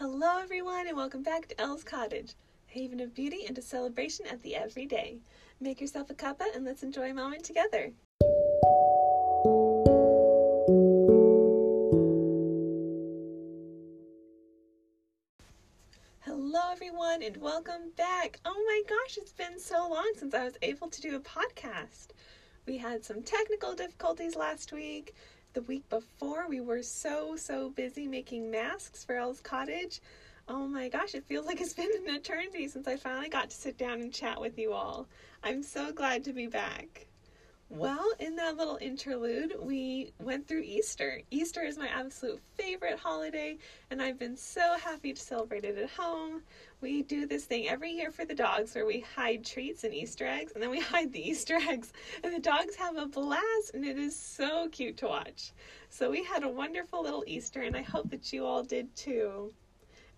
Hello, everyone, and welcome back to Elle's Cottage, a haven of beauty and a celebration of the everyday. Make yourself a cuppa and let's enjoy a moment together. Hello, everyone, and welcome back. Oh my gosh, it's been so long since I was able to do a podcast. We had some technical difficulties last week. The week before, we were so, so busy making masks for Elle's Cottage. Oh my gosh, it feels like it's been an eternity since I finally got to sit down and chat with you all. I'm so glad to be back. Well, in that little interlude, we went through Easter. Easter is my absolute favorite holiday, and I've been so happy to celebrate it at home. We do this thing every year for the dogs where we hide treats and Easter eggs, and then we hide the Easter eggs, and the dogs have a blast, and it is so cute to watch. So, we had a wonderful little Easter, and I hope that you all did too.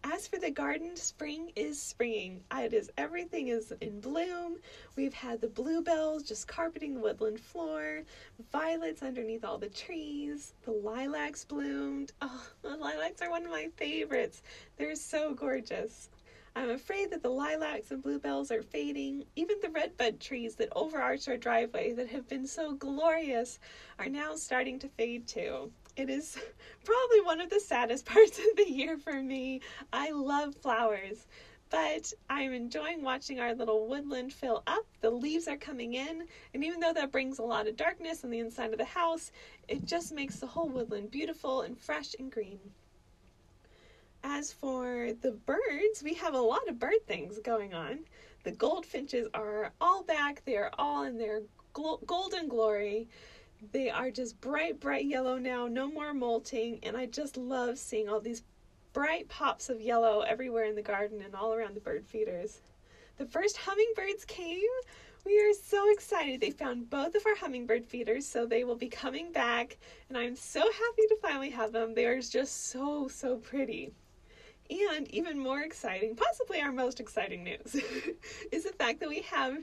As for the garden, spring is springing. It is everything is in bloom. We've had the bluebells just carpeting the woodland floor, violets underneath all the trees, the lilacs bloomed. Oh, the lilacs are one of my favorites. They're so gorgeous. I'm afraid that the lilacs and bluebells are fading. Even the redbud trees that overarch our driveway that have been so glorious are now starting to fade too. It is probably one of the saddest parts of the year for me. I love flowers, but I'm enjoying watching our little woodland fill up. The leaves are coming in, and even though that brings a lot of darkness on the inside of the house, it just makes the whole woodland beautiful and fresh and green. As for the birds, we have a lot of bird things going on. The goldfinches are all back, they are all in their golden glory. They are just bright, bright yellow now, no more molting, and I just love seeing all these bright pops of yellow everywhere in the garden and all around the bird feeders. The first hummingbirds came. We are so excited. They found both of our hummingbird feeders, so they will be coming back, and I'm so happy to finally have them. They are just so, so pretty. And even more exciting, possibly our most exciting news, is the fact that we have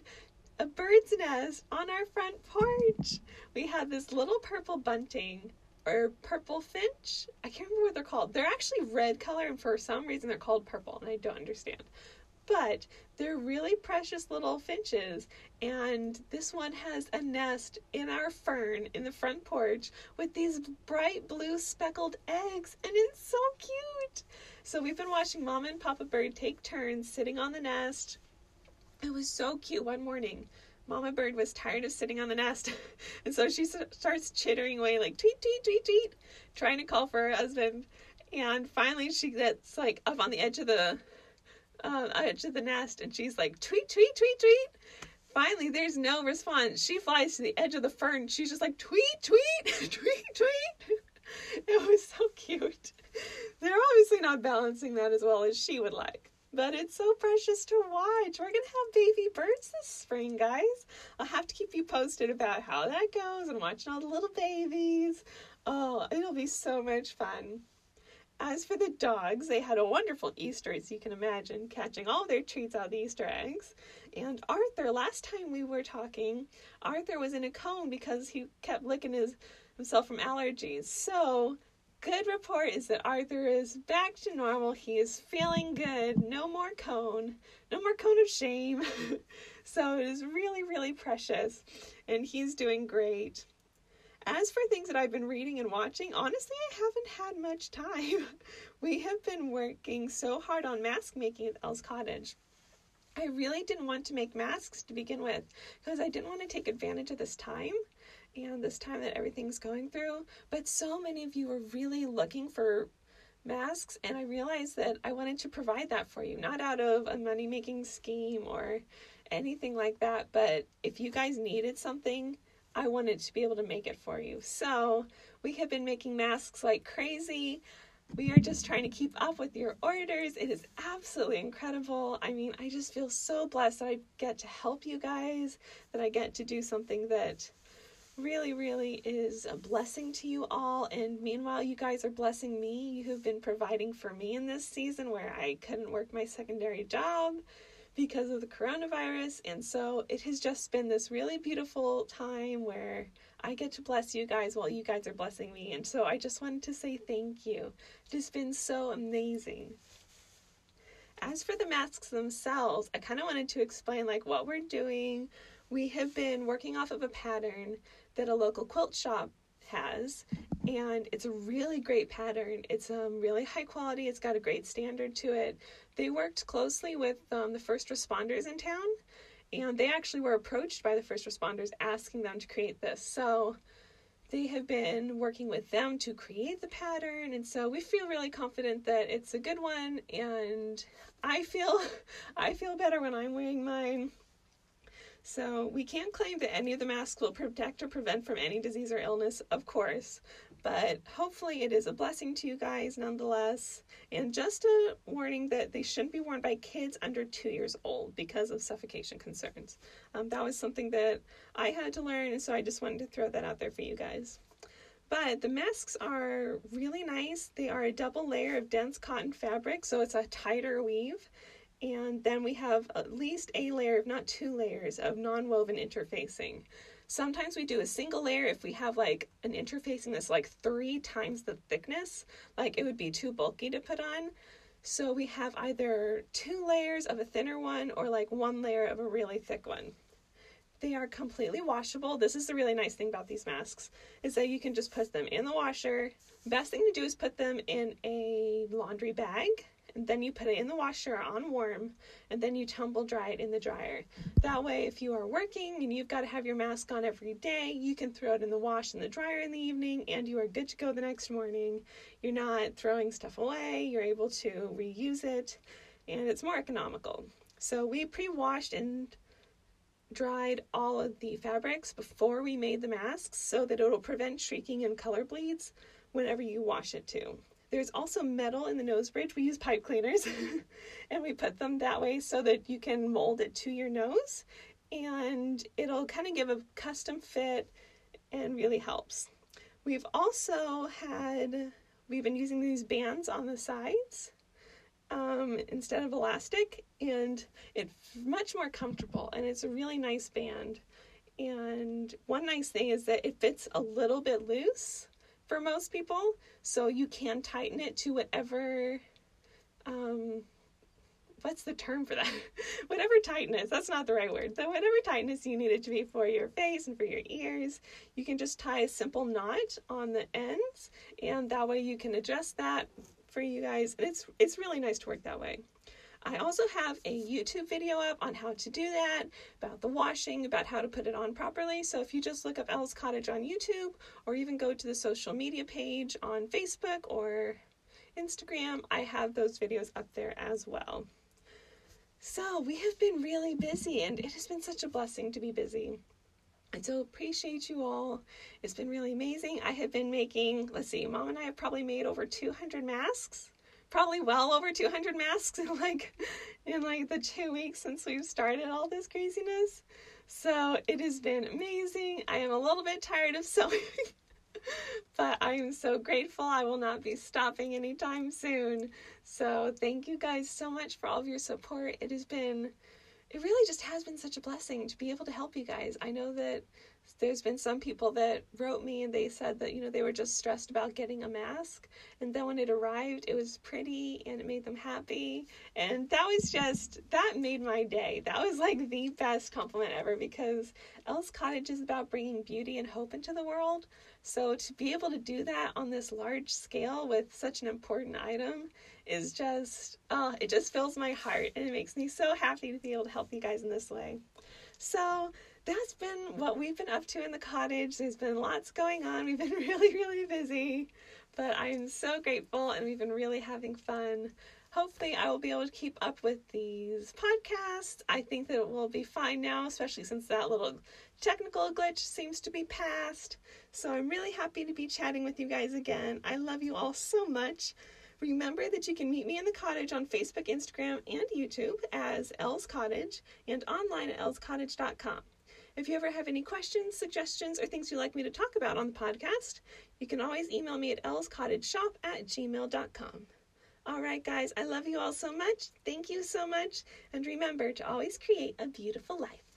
a bird's nest on our front porch. We have this little purple bunting or purple finch. I can't remember what they're called. They're actually red color, and for some reason they're called purple, and I don't understand. But they're really precious little finches, and this one has a nest in our fern in the front porch with these bright blue speckled eggs, and it's so cute. So we've been watching Mama and Papa Bird take turns sitting on the nest it was so cute one morning. Mama Bird was tired of sitting on the nest, and so she starts chittering away like tweet, tweet, tweet, tweet, trying to call for her husband. And finally, she gets like up on the edge of the uh, edge of the nest, and she's like tweet, tweet, tweet, tweet. Finally, there's no response. She flies to the edge of the fern. She's just like tweet, tweet, tweet, tweet. It was so cute. They're obviously not balancing that as well as she would like. But it's so precious to watch. We're going to have baby birds this spring, guys. I'll have to keep you posted about how that goes and watching all the little babies. Oh, it'll be so much fun. As for the dogs, they had a wonderful Easter, as you can imagine, catching all their treats out of the Easter eggs. And Arthur, last time we were talking, Arthur was in a cone because he kept licking his himself from allergies. So good report is that Arthur is back to normal. He is feeling good. No more cone. No more cone of shame. so it is really, really precious. And he's doing great. As for things that I've been reading and watching, honestly, I haven't had much time. we have been working so hard on mask making at Elle's Cottage. I really didn't want to make masks to begin with because I didn't want to take advantage of this time and this time that everything's going through. But so many of you are really looking for masks, and I realized that I wanted to provide that for you, not out of a money making scheme or anything like that, but if you guys needed something, I wanted to be able to make it for you. So we have been making masks like crazy. We are just trying to keep up with your orders. It is absolutely incredible. I mean, I just feel so blessed that I get to help you guys, that I get to do something that really, really is a blessing to you all. And meanwhile, you guys are blessing me. You have been providing for me in this season where I couldn't work my secondary job because of the coronavirus. And so it has just been this really beautiful time where I get to bless you guys while you guys are blessing me. And so I just wanted to say thank you. It has been so amazing. as for the masks themselves, I kind of wanted to explain like what we're doing. We have been working off of a pattern that a local quilt shop has and it's a really great pattern. It's um, really high quality. It's got a great standard to it. They worked closely with um, the first responders in town and they actually were approached by the first responders asking them to create this. So they have been working with them to create the pattern and so we feel really confident that it's a good one and i feel i feel better when i'm wearing mine so we can't claim that any of the masks will protect or prevent from any disease or illness of course but hopefully it is a blessing to you guys nonetheless. And just a warning that they shouldn't be worn by kids under two years old because of suffocation concerns. Um, that was something that I had to learn, and so I just wanted to throw that out there for you guys. But the masks are really nice. They are a double layer of dense cotton fabric, so it's a tighter weave. And then we have at least a layer, if not two layers, of non woven interfacing. Sometimes we do a single layer if we have like an interfacing that's like three times the thickness, like it would be too bulky to put on. So we have either two layers of a thinner one or like one layer of a really thick one. They are completely washable. This is the really nice thing about these masks is that you can just put them in the washer. Best thing to do is put them in a laundry bag and then you put it in the washer on warm and then you tumble dry it in the dryer. That way, if you are working and you've got to have your mask on every day, you can throw it in the wash and the dryer in the evening and you are good to go the next morning. You're not throwing stuff away, you're able to reuse it, and it's more economical. So, we pre washed and dried all of the fabrics before we made the masks so that it'll prevent shrieking and color bleeds whenever you wash it too. There's also metal in the nose bridge. We use pipe cleaners and we put them that way so that you can mold it to your nose and it'll kind of give a custom fit and really helps. We've also had, we've been using these bands on the sides um, instead of elastic and it's much more comfortable and it's a really nice band. And one nice thing is that it fits a little bit loose for most people. So you can tighten it to whatever, um, what's the term for that? whatever tightness, that's not the right word. So whatever tightness you need it to be for your face and for your ears, you can just tie a simple knot on the ends and that way you can adjust that for you guys. And it's, it's really nice to work that way. I also have a YouTube video up on how to do that, about the washing, about how to put it on properly. So if you just look up Elle's Cottage on YouTube or even go to the social media page on Facebook or Instagram, I have those videos up there as well. So we have been really busy and it has been such a blessing to be busy. I so appreciate you all. It's been really amazing. I have been making, let's see, mom and I have probably made over 200 masks probably well over 200 masks in like in like the two weeks since we've started all this craziness. So it has been amazing. I am a little bit tired of sewing, but I am so grateful. I will not be stopping anytime soon. So thank you guys so much for all of your support. It has been it really just has been such a blessing to be able to help you guys. I know that there's been some people that wrote me and they said that you know they were just stressed about getting a mask. And then when it arrived it was pretty and it made them happy. And that was just that made my day. That was like the best compliment ever because Elle's Cottage is about bringing beauty and hope into the world. So to be able to do that on this large scale with such an important item is just oh it just fills my heart and it makes me so happy to be able to help you guys in this way so that's been what we've been up to in the cottage. There's been lots going on. We've been really, really busy, but I'm so grateful and we've been really having fun. Hopefully, I will be able to keep up with these podcasts. I think that it will be fine now, especially since that little technical glitch seems to be past. So, I'm really happy to be chatting with you guys again. I love you all so much. Remember that you can meet me in the cottage on Facebook, Instagram, and YouTube as Elle's Cottage and online at ellescottage.com. If you ever have any questions, suggestions, or things you'd like me to talk about on the podcast, you can always email me at ellescottageshop at gmail.com. All right, guys, I love you all so much. Thank you so much. And remember to always create a beautiful life.